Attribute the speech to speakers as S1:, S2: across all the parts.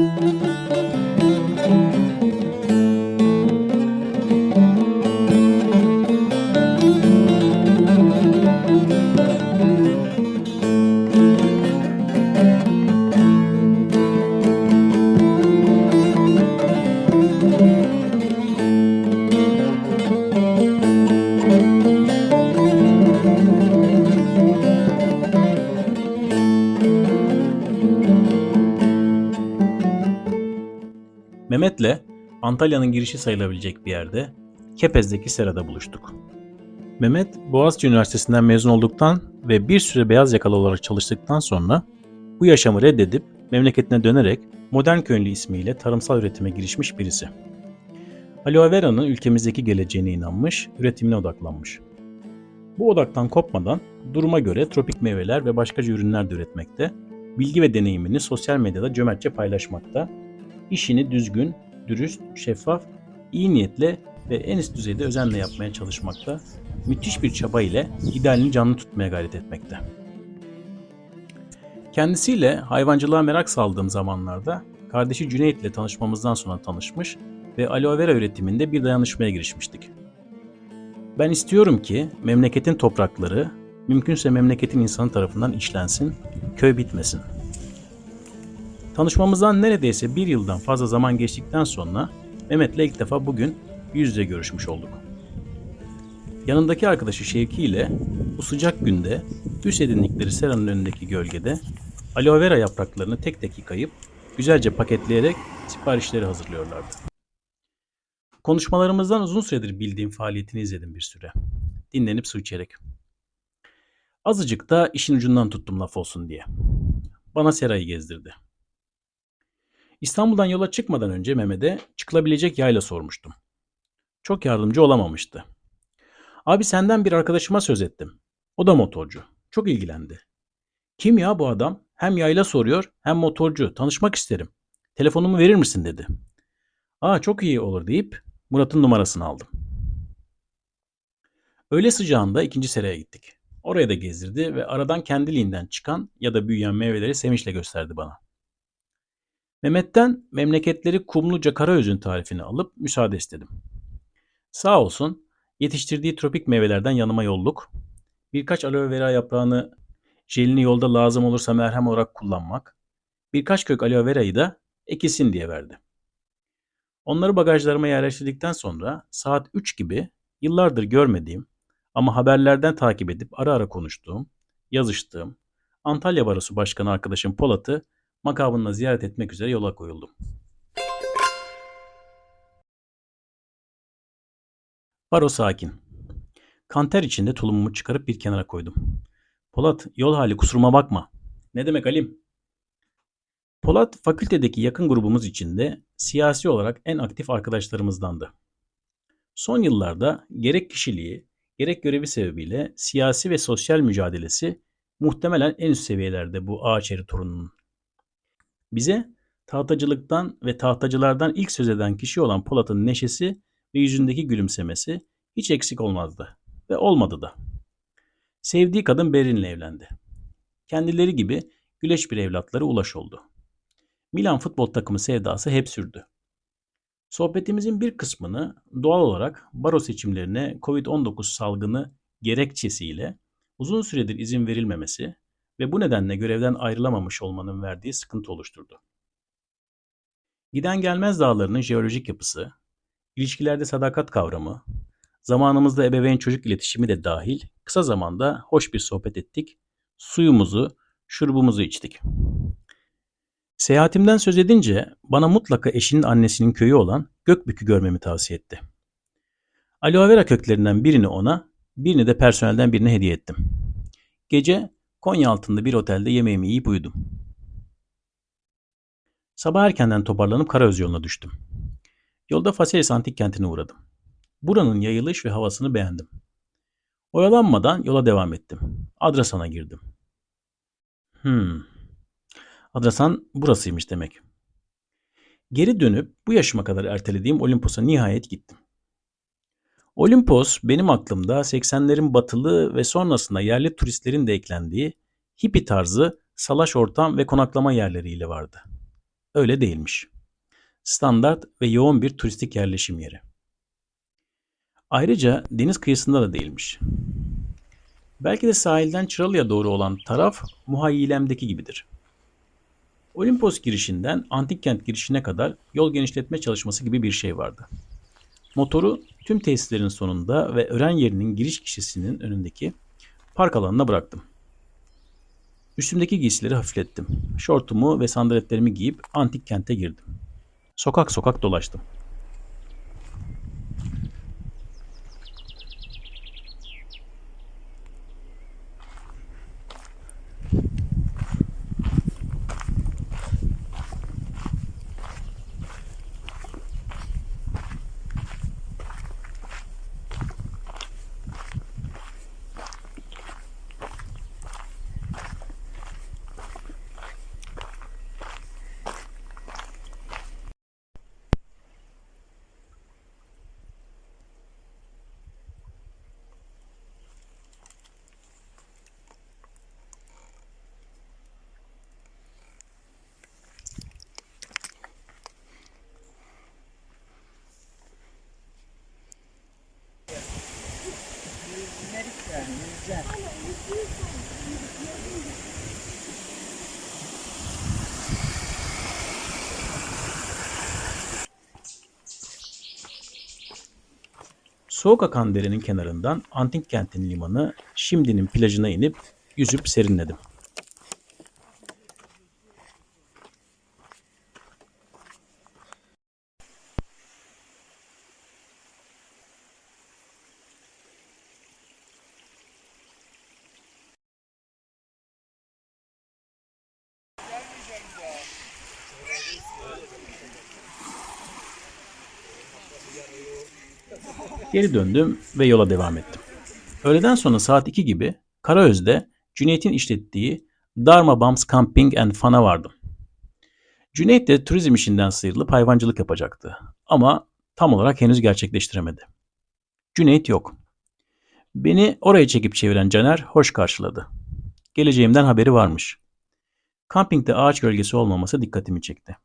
S1: Mehmet'le Antalya'nın girişi sayılabilecek bir yerde Kepez'deki serada buluştuk. Mehmet Boğaziçi Üniversitesi'nden mezun olduktan ve bir süre beyaz yakalı olarak çalıştıktan sonra bu yaşamı reddedip memleketine dönerek Modern Köylü ismiyle tarımsal üretime girişmiş birisi. Aloe vera'nın ülkemizdeki geleceğine inanmış, üretimine odaklanmış. Bu odaktan kopmadan duruma göre tropik meyveler ve başkaca ürünler de üretmekte, bilgi ve deneyimini sosyal medyada cömertçe paylaşmakta işini düzgün, dürüst, şeffaf, iyi niyetle ve en üst düzeyde özenle yapmaya çalışmakta, müthiş bir çaba ile idealini canlı tutmaya gayret etmekte. Kendisiyle hayvancılığa merak saldığım zamanlarda kardeşi Cüneyt ile tanışmamızdan sonra tanışmış ve aloe vera üretiminde bir dayanışmaya girişmiştik. Ben istiyorum ki memleketin toprakları mümkünse memleketin insanı tarafından işlensin, köy bitmesin. Tanışmamızdan neredeyse bir yıldan fazla zaman geçtikten sonra Mehmet'le ilk defa bugün yüz yüze görüşmüş olduk. Yanındaki arkadaşı Şevki ile bu sıcak günde üst edindikleri seranın önündeki gölgede aloe vera yapraklarını tek tek yıkayıp güzelce paketleyerek siparişleri hazırlıyorlardı. Konuşmalarımızdan uzun süredir bildiğim faaliyetini izledim bir süre. Dinlenip su içerek. Azıcık da işin ucundan tuttum laf olsun diye. Bana serayı gezdirdi. İstanbul'dan yola çıkmadan önce Mehmet'e çıkılabilecek yayla sormuştum. Çok yardımcı olamamıştı. Abi senden bir arkadaşıma söz ettim. O da motorcu. Çok ilgilendi. Kim ya bu adam? Hem yayla soruyor hem motorcu. Tanışmak isterim. Telefonumu verir misin dedi. Aa çok iyi olur deyip Murat'ın numarasını aldım. Öğle sıcağında ikinci seraya gittik. Oraya da gezdirdi ve aradan kendiliğinden çıkan ya da büyüyen meyveleri sevinçle gösterdi bana. Mehmet'ten memleketleri Kumluca Karaözün tarifini alıp müsaade istedim. Sağ olsun yetiştirdiği tropik meyvelerden yanıma yolluk. Birkaç aloe vera yaprağını jelini yolda lazım olursa merhem olarak kullanmak, birkaç kök aloe verayı da ekilsin diye verdi. Onları bagajlarıma yerleştirdikten sonra saat 3 gibi yıllardır görmediğim ama haberlerden takip edip ara ara konuştuğum, yazıştığım Antalya Barosu Başkanı arkadaşım Polat'ı makamını ziyaret etmek üzere yola koyuldum. Baro sakin. Kanter içinde tulumumu çıkarıp bir kenara koydum. Polat yol hali kusuruma bakma. Ne demek Halim? Polat fakültedeki yakın grubumuz içinde siyasi olarak en aktif arkadaşlarımızdandı. Son yıllarda gerek kişiliği gerek görevi sebebiyle siyasi ve sosyal mücadelesi muhtemelen en üst seviyelerde bu Ağaçeri torununun. Bize tahtacılıktan ve tahtacılardan ilk söz eden kişi olan Polat'ın neşesi ve yüzündeki gülümsemesi hiç eksik olmazdı ve olmadı da. Sevdiği kadın Berin'le evlendi. Kendileri gibi güleç bir evlatları Ulaş oldu. Milan futbol takımı sevdası hep sürdü. Sohbetimizin bir kısmını doğal olarak baro seçimlerine Covid-19 salgını gerekçesiyle uzun süredir izin verilmemesi ve bu nedenle görevden ayrılamamış olmanın verdiği sıkıntı oluşturdu. Giden gelmez dağlarının jeolojik yapısı, ilişkilerde sadakat kavramı, zamanımızda ebeveyn çocuk iletişimi de dahil kısa zamanda hoş bir sohbet ettik, suyumuzu, şurubumuzu içtik. Seyahatimden söz edince bana mutlaka eşinin annesinin köyü olan Gökbük'ü görmemi tavsiye etti. Aloe vera köklerinden birini ona, birini de personelden birine hediye ettim. Gece Konya altında bir otelde yemeğimi yiyip uyudum. Sabah erkenden toparlanıp Karaöz yoluna düştüm. Yolda Faselis Antik Kenti'ne uğradım. Buranın yayılış ve havasını beğendim. Oyalanmadan yola devam ettim. Adrasan'a girdim. Hmm. Adrasan burasıymış demek. Geri dönüp bu yaşıma kadar ertelediğim Olimpos'a nihayet gittim. Olimpos benim aklımda 80'lerin batılı ve sonrasında yerli turistlerin de eklendiği hippie tarzı salaş ortam ve konaklama yerleriyle vardı. öyle değilmiş. Standart ve yoğun bir turistik yerleşim yeri. Ayrıca deniz kıyısında da değilmiş. Belki de sahilden Çıralı'ya doğru olan taraf muhayyilemdeki gibidir. Olimpos girişinden antik kent girişine kadar yol genişletme çalışması gibi bir şey vardı. Motoru tüm tesislerin sonunda ve öğren yerinin giriş kişisinin önündeki park alanına bıraktım. Üstümdeki giysileri hafiflettim. Şortumu ve sandaletlerimi giyip antik kente girdim. Sokak sokak dolaştım. Soğuk akan derenin kenarından antik kentin limanı şimdinin plajına inip yüzüp serinledim. Geri döndüm ve yola devam ettim. Öğleden sonra saat 2 gibi Karaöz'de Cüneyt'in işlettiği Dharma Bums Camping and Fun'a vardım. Cüneyt de turizm işinden sıyrılıp hayvancılık yapacaktı. Ama tam olarak henüz gerçekleştiremedi. Cüneyt yok. Beni oraya çekip çeviren Caner hoş karşıladı. Geleceğimden haberi varmış. Kampingde ağaç gölgesi olmaması dikkatimi çekti.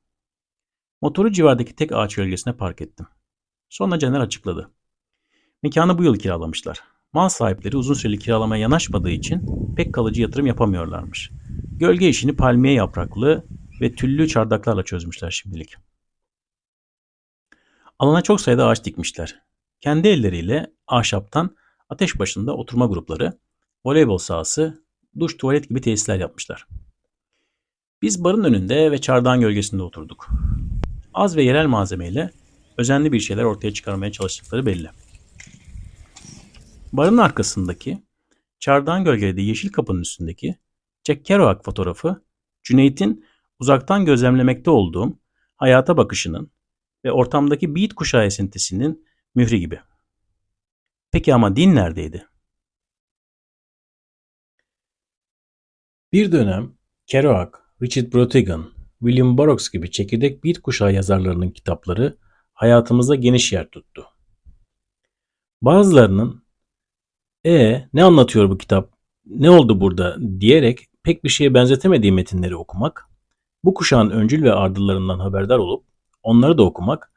S1: Motoru civardaki tek ağaç gölgesine park ettim. Sonra Caner açıkladı. Mekanı bu yıl kiralamışlar. Mal sahipleri uzun süreli kiralamaya yanaşmadığı için pek kalıcı yatırım yapamıyorlarmış. Gölge işini palmiye yapraklı ve tüllü çardaklarla çözmüşler şimdilik. Alana çok sayıda ağaç dikmişler. Kendi elleriyle ahşaptan ateş başında oturma grupları, voleybol sahası, duş, tuvalet gibi tesisler yapmışlar. Biz barın önünde ve çardağın gölgesinde oturduk. Az ve yerel malzemeyle özenli bir şeyler ortaya çıkarmaya çalıştıkları belli. Barın arkasındaki, çardağın gölgelediği yeşil kapının üstündeki Jack Kerouac fotoğrafı Cüneyt'in uzaktan gözlemlemekte olduğum hayata bakışının ve ortamdaki beat kuşağı esintisinin mühri gibi. Peki ama din neredeydi? Bir dönem Kerouac, Richard Brautigan, William Burroughs gibi çekirdek beat kuşağı yazarlarının kitapları hayatımızda geniş yer tuttu. Bazılarının e ne anlatıyor bu kitap? Ne oldu burada diyerek pek bir şeye benzetemediği metinleri okumak, bu kuşağın öncül ve ardıllarından haberdar olup onları da okumak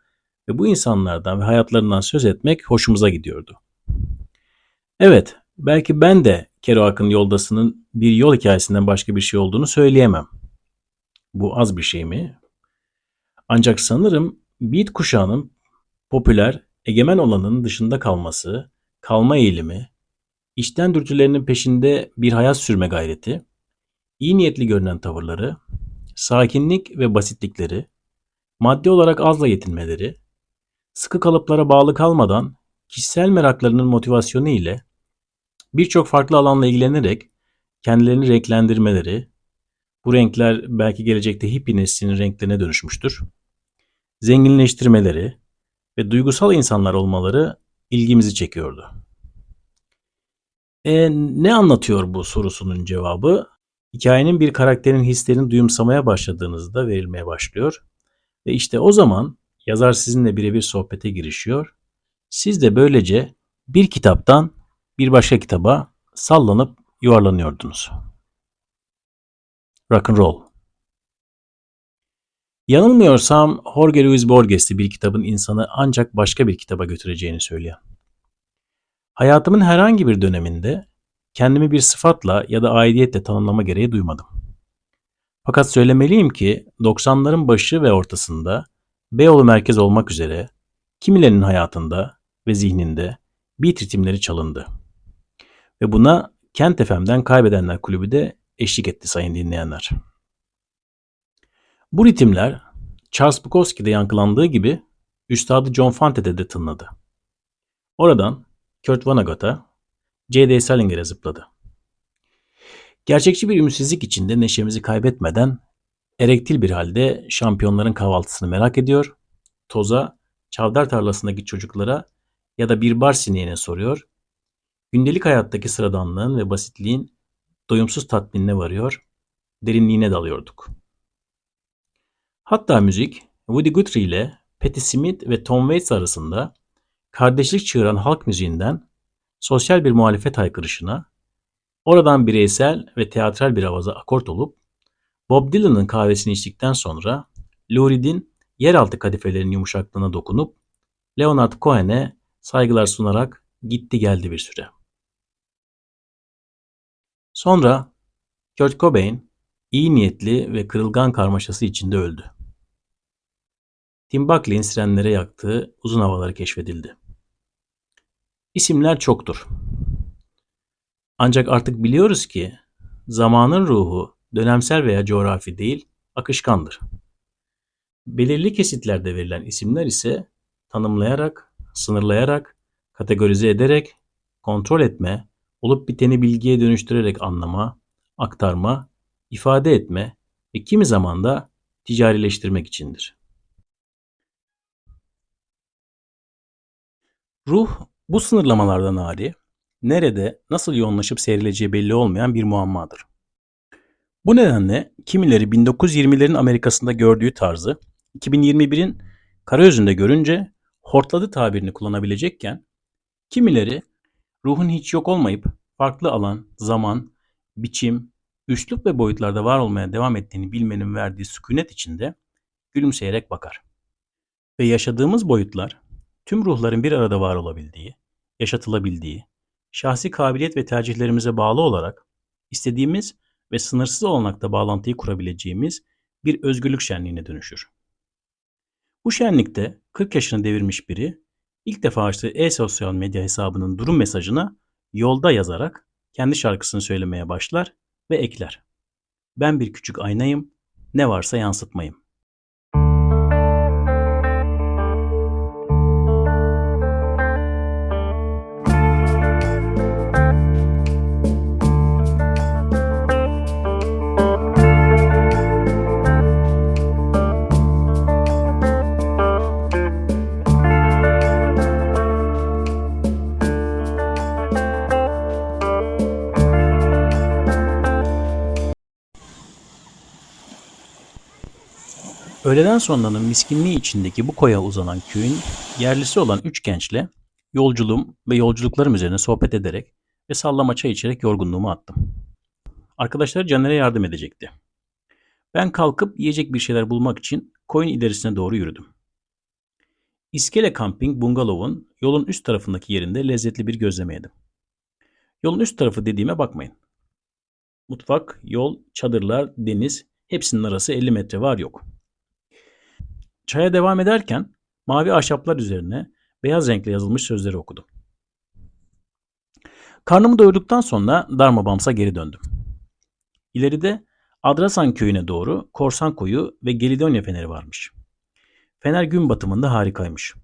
S1: ve bu insanlardan ve hayatlarından söz etmek hoşumuza gidiyordu. Evet, belki ben de Kerouac'ın yoldasının bir yol hikayesinden başka bir şey olduğunu söyleyemem. Bu az bir şey mi? Ancak sanırım Beat kuşağının popüler, egemen olanın dışında kalması, kalma eğilimi, içten dürtülerinin peşinde bir hayat sürme gayreti, iyi niyetli görünen tavırları, sakinlik ve basitlikleri, maddi olarak azla yetinmeleri, sıkı kalıplara bağlı kalmadan kişisel meraklarının motivasyonu ile birçok farklı alanla ilgilenerek kendilerini renklendirmeleri, bu renkler belki gelecekte hippie neslinin renklerine dönüşmüştür, zenginleştirmeleri ve duygusal insanlar olmaları ilgimizi çekiyordu. E, ne anlatıyor bu sorusunun cevabı? Hikayenin bir karakterin hislerini duyumsamaya başladığınızda verilmeye başlıyor. Ve işte o zaman yazar sizinle birebir sohbete girişiyor. Siz de böylece bir kitaptan bir başka kitaba sallanıp yuvarlanıyordunuz. Rock and roll. Yanılmıyorsam Jorge Luis Borges'ti bir kitabın insanı ancak başka bir kitaba götüreceğini söyleyen. Hayatımın herhangi bir döneminde kendimi bir sıfatla ya da aidiyetle tanımlama gereği duymadım. Fakat söylemeliyim ki 90'ların başı ve ortasında Beyoğlu merkez olmak üzere kimilerinin hayatında ve zihninde beat ritimleri çalındı. Ve buna Kent FM'den Kaybedenler Kulübü de eşlik etti sayın dinleyenler. Bu ritimler Charles Bukowski'de yankılandığı gibi Üstadı John Fante'de de tınladı. Oradan Kurt Vonnegut'a, J.D. Salinger'e zıpladı. Gerçekçi bir ümitsizlik içinde neşemizi kaybetmeden erektil bir halde şampiyonların kahvaltısını merak ediyor, toza, çavdar tarlasındaki çocuklara ya da bir bar sineğine soruyor, gündelik hayattaki sıradanlığın ve basitliğin doyumsuz tatminine varıyor, derinliğine dalıyorduk. Hatta müzik Woody Guthrie ile Patti Smith ve Tom Waits arasında kardeşlik çığıran halk müziğinden sosyal bir muhalefet haykırışına, oradan bireysel ve teatral bir havaza akort olup, Bob Dylan'ın kahvesini içtikten sonra Lou Reed'in yeraltı kadifelerinin yumuşaklığına dokunup, Leonard Cohen'e saygılar sunarak gitti geldi bir süre. Sonra Kurt Cobain iyi niyetli ve kırılgan karmaşası içinde öldü. Tim Buckley'in sirenlere yaktığı uzun havaları keşfedildi. İsimler çoktur. Ancak artık biliyoruz ki zamanın ruhu dönemsel veya coğrafi değil, akışkandır. Belirli kesitlerde verilen isimler ise tanımlayarak, sınırlayarak, kategorize ederek, kontrol etme, olup biteni bilgiye dönüştürerek anlama, aktarma, ifade etme ve kimi zaman da ticarileştirmek içindir. Ruh bu sınırlamalardan ari, nerede, nasıl yoğunlaşıp seyrileceği belli olmayan bir muammadır. Bu nedenle kimileri 1920'lerin Amerika'sında gördüğü tarzı 2021'in Karayüzü'nde görünce hortladı tabirini kullanabilecekken, kimileri ruhun hiç yok olmayıp farklı alan, zaman, biçim, üslup ve boyutlarda var olmaya devam ettiğini bilmenin verdiği sükunet içinde gülümseyerek bakar. Ve yaşadığımız boyutlar tüm ruhların bir arada var olabildiği, yaşatılabildiği, şahsi kabiliyet ve tercihlerimize bağlı olarak istediğimiz ve sınırsız olanakta bağlantıyı kurabileceğimiz bir özgürlük şenliğine dönüşür. Bu şenlikte 40 yaşını devirmiş biri ilk defa açtığı e-sosyal medya hesabının durum mesajına yolda yazarak kendi şarkısını söylemeye başlar ve ekler. Ben bir küçük aynayım, ne varsa yansıtmayım. Öğleden sonranın miskinliği içindeki bu koya uzanan köyün yerlisi olan üç gençle yolculuğum ve yolculuklarım üzerine sohbet ederek ve sallama çay içerek yorgunluğumu attım. Arkadaşlar Caner'e yardım edecekti. Ben kalkıp yiyecek bir şeyler bulmak için koyun ilerisine doğru yürüdüm. İskele Camping Bungalov'un yolun üst tarafındaki yerinde lezzetli bir gözleme yedim. Yolun üst tarafı dediğime bakmayın. Mutfak, yol, çadırlar, deniz hepsinin arası 50 metre var yok. Çaya devam ederken mavi ahşaplar üzerine beyaz renkle yazılmış sözleri okudum. Karnımı doyurduktan sonra Darmabams'a geri döndüm. İleride Adrasan köyüne doğru Korsan Koyu ve Gelidonya feneri varmış. Fener gün batımında harikaymış.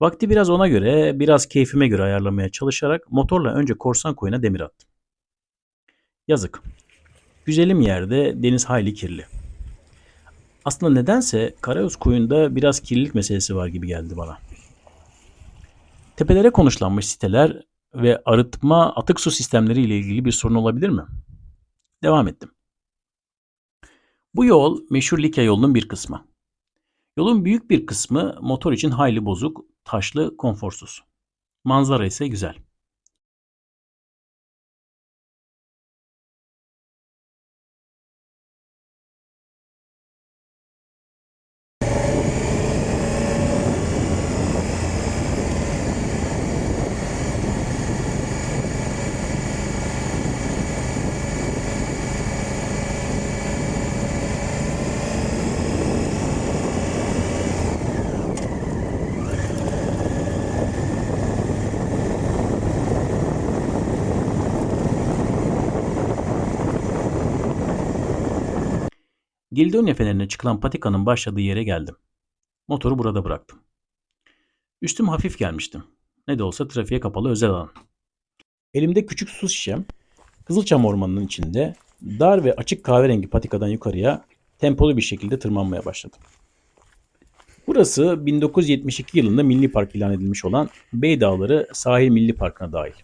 S1: Vakti biraz ona göre, biraz keyfime göre ayarlamaya çalışarak motorla önce Korsan Koyu'na demir attım. Yazık. Güzelim yerde deniz hayli kirli. Aslında nedense Karayüz koyunda biraz kirlilik meselesi var gibi geldi bana. Tepelere konuşlanmış siteler ve arıtma atık su sistemleri ile ilgili bir sorun olabilir mi? Devam ettim. Bu yol meşhur Likya yolunun bir kısmı. Yolun büyük bir kısmı motor için hayli bozuk, taşlı, konforsuz. Manzara ise güzel. Gildonya fenerine çıkılan patikanın başladığı yere geldim. Motoru burada bıraktım. Üstüm hafif gelmiştim. Ne de olsa trafiğe kapalı özel alan. Elimde küçük su şişem, Kızılçam ormanının içinde dar ve açık kahverengi patikadan yukarıya tempolu bir şekilde tırmanmaya başladım. Burası 1972 yılında Milli Park ilan edilmiş olan Bey Dağları Sahil Milli Parkı'na dahil.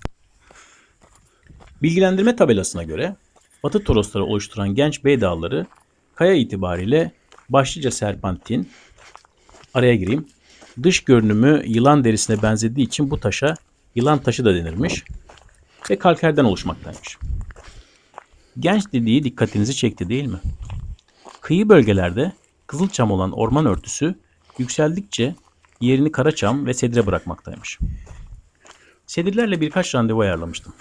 S1: Bilgilendirme tabelasına göre Batı Torosları oluşturan genç Bey Dağları kaya itibariyle başlıca serpentin, araya gireyim, dış görünümü yılan derisine benzediği için bu taşa yılan taşı da denirmiş ve kalkerden oluşmaktaymış. Genç dediği dikkatinizi çekti değil mi? Kıyı bölgelerde kızılçam olan orman örtüsü yükseldikçe yerini karaçam ve sedire bırakmaktaymış. Sedirlerle birkaç randevu ayarlamıştım.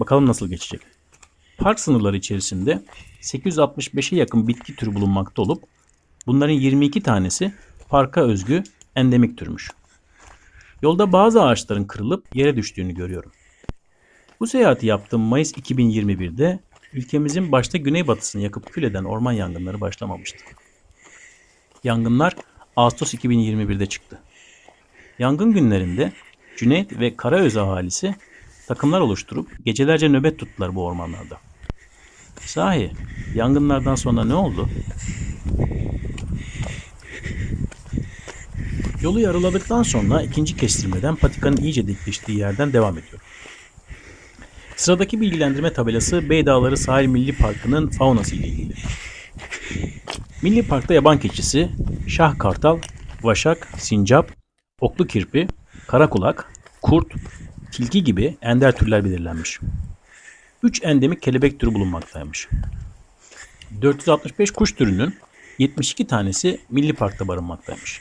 S1: Bakalım nasıl geçecek. Park sınırları içerisinde 865'e yakın bitki türü bulunmakta olup bunların 22 tanesi parka özgü endemik türmüş. Yolda bazı ağaçların kırılıp yere düştüğünü görüyorum. Bu seyahati yaptığım Mayıs 2021'de ülkemizin başta güneybatısını yakıp kül eden orman yangınları başlamamıştı. Yangınlar Ağustos 2021'de çıktı. Yangın günlerinde Cüneyt ve Karaöz ahalisi takımlar oluşturup gecelerce nöbet tuttular bu ormanlarda. Sahi yangınlardan sonra ne oldu? Yolu yarıladıktan sonra ikinci kestirmeden patikanın iyice dikleştiği yerden devam ediyorum. Sıradaki bilgilendirme tabelası Bey Dağları Sahil Milli Parkı'nın faunası ile ilgili. Milli Park'ta yaban keçisi, şah kartal, vaşak, sincap, oklu kirpi, karakulak, kurt, tilki gibi ender türler belirlenmiş. 3 endemik kelebek türü bulunmaktaymış. 465 kuş türünün 72 tanesi Milli Park'ta barınmaktaymış.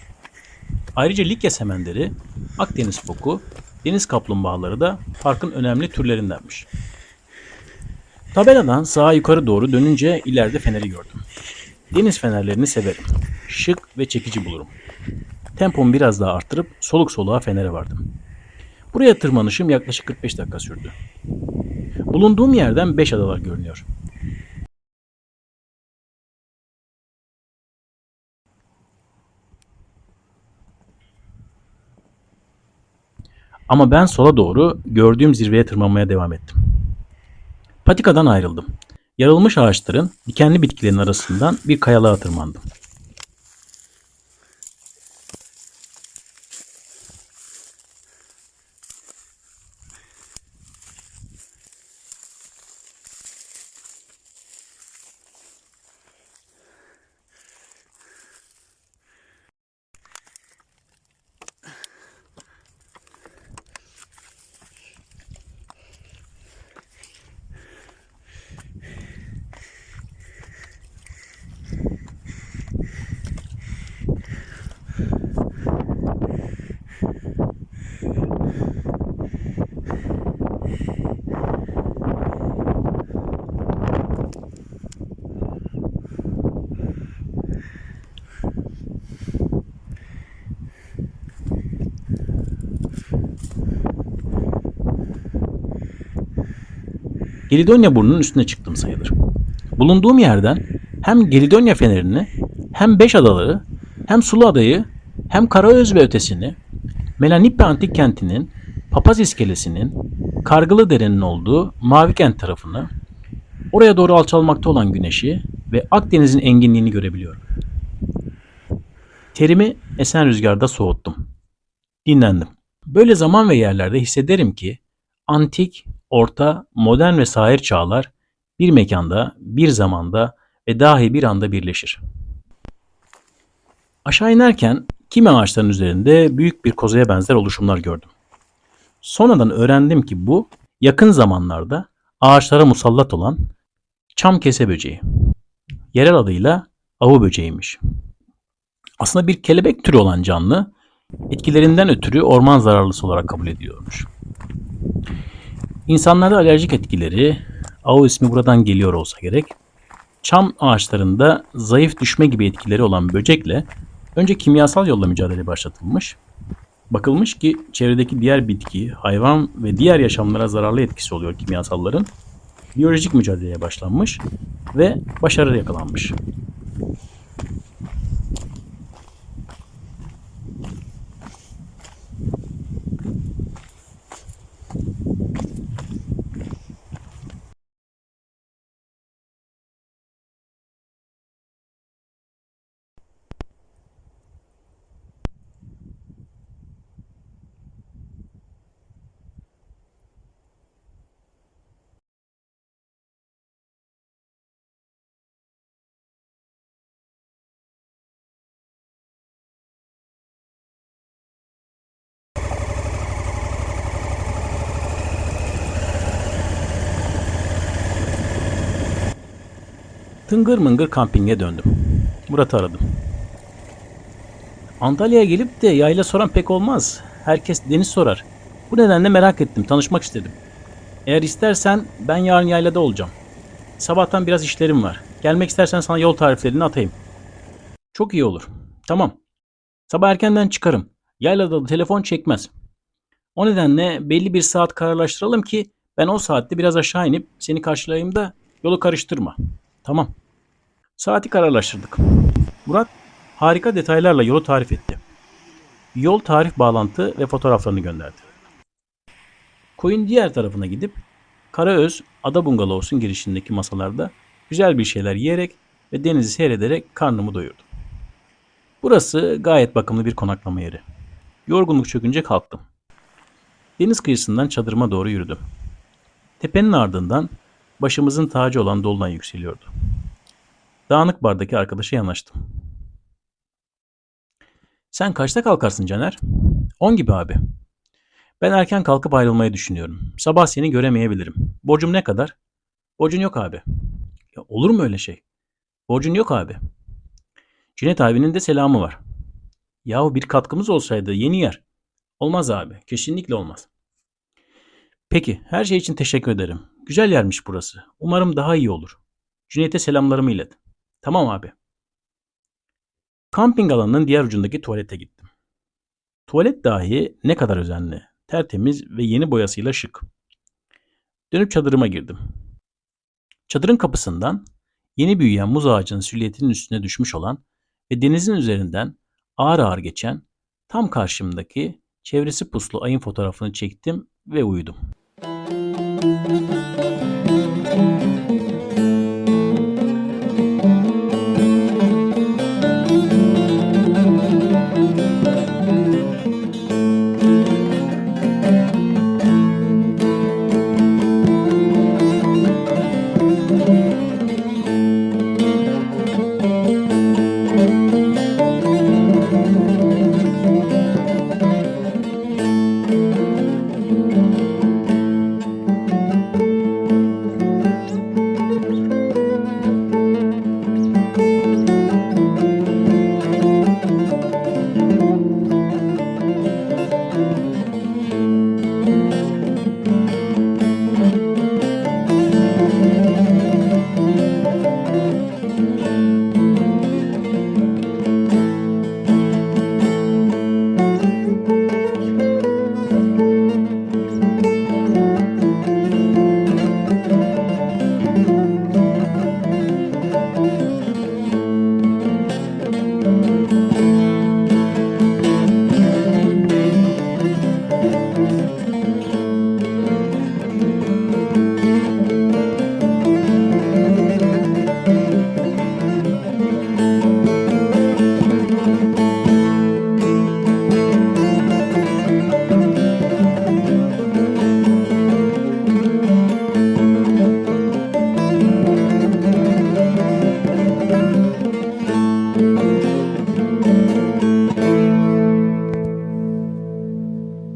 S1: Ayrıca Likya semenderi, Akdeniz foku, deniz kaplumbağaları da parkın önemli türlerindenmiş. Tabeladan sağa yukarı doğru dönünce ileride feneri gördüm. Deniz fenerlerini severim. Şık ve çekici bulurum. Tempomu biraz daha arttırıp soluk soluğa fenere vardım. Buraya tırmanışım yaklaşık 45 dakika sürdü. Bulunduğum yerden 5 adalar görünüyor. Ama ben sola doğru gördüğüm zirveye tırmanmaya devam ettim. Patikadan ayrıldım. Yarılmış ağaçların dikenli bitkilerin arasından bir kayalığa tırmandım. Gelidonya burnunun üstüne çıktım sayılır. Bulunduğum yerden hem Gelidonya fenerini hem Beş Adaları hem Sulu Adayı hem Karaöz ve ötesini Melanippe Antik Kenti'nin Papaz İskelesi'nin Kargılı Dere'nin olduğu Mavi Kent tarafını oraya doğru alçalmakta olan güneşi ve Akdeniz'in enginliğini görebiliyorum. Terimi esen rüzgarda soğuttum. Dinlendim. Böyle zaman ve yerlerde hissederim ki antik, orta, modern ve sahir çağlar bir mekanda, bir zamanda ve dahi bir anda birleşir. Aşağı inerken kimi ağaçların üzerinde büyük bir kozaya benzer oluşumlar gördüm. Sonradan öğrendim ki bu yakın zamanlarda ağaçlara musallat olan çam kese böceği. Yerel adıyla avı böceğiymiş. Aslında bir kelebek türü olan canlı etkilerinden ötürü orman zararlısı olarak kabul ediliyormuş. İnsanlarda alerjik etkileri, AO ismi buradan geliyor olsa gerek, çam ağaçlarında zayıf düşme gibi etkileri olan böcekle önce kimyasal yolla mücadele başlatılmış. Bakılmış ki çevredeki diğer bitki, hayvan ve diğer yaşamlara zararlı etkisi oluyor kimyasalların. Biyolojik mücadeleye başlanmış ve başarı yakalanmış. Tıngır mıngır kampinge döndüm. Murat'ı aradım. Antalya'ya gelip de yayla soran pek olmaz. Herkes deniz sorar. Bu nedenle merak ettim, tanışmak istedim. Eğer istersen ben yarın yaylada olacağım. Sabahtan biraz işlerim var. Gelmek istersen sana yol tariflerini atayım. Çok iyi olur. Tamam. Sabah erkenden çıkarım. Yaylada da telefon çekmez. O nedenle belli bir saat kararlaştıralım ki ben o saatte biraz aşağı inip seni karşılayayım da yolu karıştırma. Tamam. Saati kararlaştırdık. Murat harika detaylarla yolu tarif etti. Yol tarif bağlantı ve fotoğraflarını gönderdi. Koyun diğer tarafına gidip Karaöz Ada Bungalovs'un girişindeki masalarda güzel bir şeyler yiyerek ve denizi seyrederek karnımı doyurdum. Burası gayet bakımlı bir konaklama yeri. Yorgunluk çökünce kalktım. Deniz kıyısından çadırıma doğru yürüdüm. Tepenin ardından başımızın tacı olan dolunay yükseliyordu. Dağınık bardaki arkadaşa yanaştım. Sen kaçta kalkarsın Caner? 10 gibi abi. Ben erken kalkıp ayrılmayı düşünüyorum. Sabah seni göremeyebilirim. Borcum ne kadar? Borcun yok abi. Ya olur mu öyle şey? Borcun yok abi. Cüneyt abinin de selamı var. Yahu bir katkımız olsaydı yeni yer. Olmaz abi. Kesinlikle olmaz. Peki her şey için teşekkür ederim. Güzel yermiş burası. Umarım daha iyi olur. Cüneyt'e selamlarımı ilet. Tamam abi. Kamping alanının diğer ucundaki tuvalete gittim. Tuvalet dahi ne kadar özenli, tertemiz ve yeni boyasıyla şık. Dönüp çadırıma girdim. Çadırın kapısından yeni büyüyen muz ağacının silüetinin üstüne düşmüş olan ve denizin üzerinden ağır ağır geçen tam karşımdaki çevresi puslu ayın fotoğrafını çektim ve uyudum.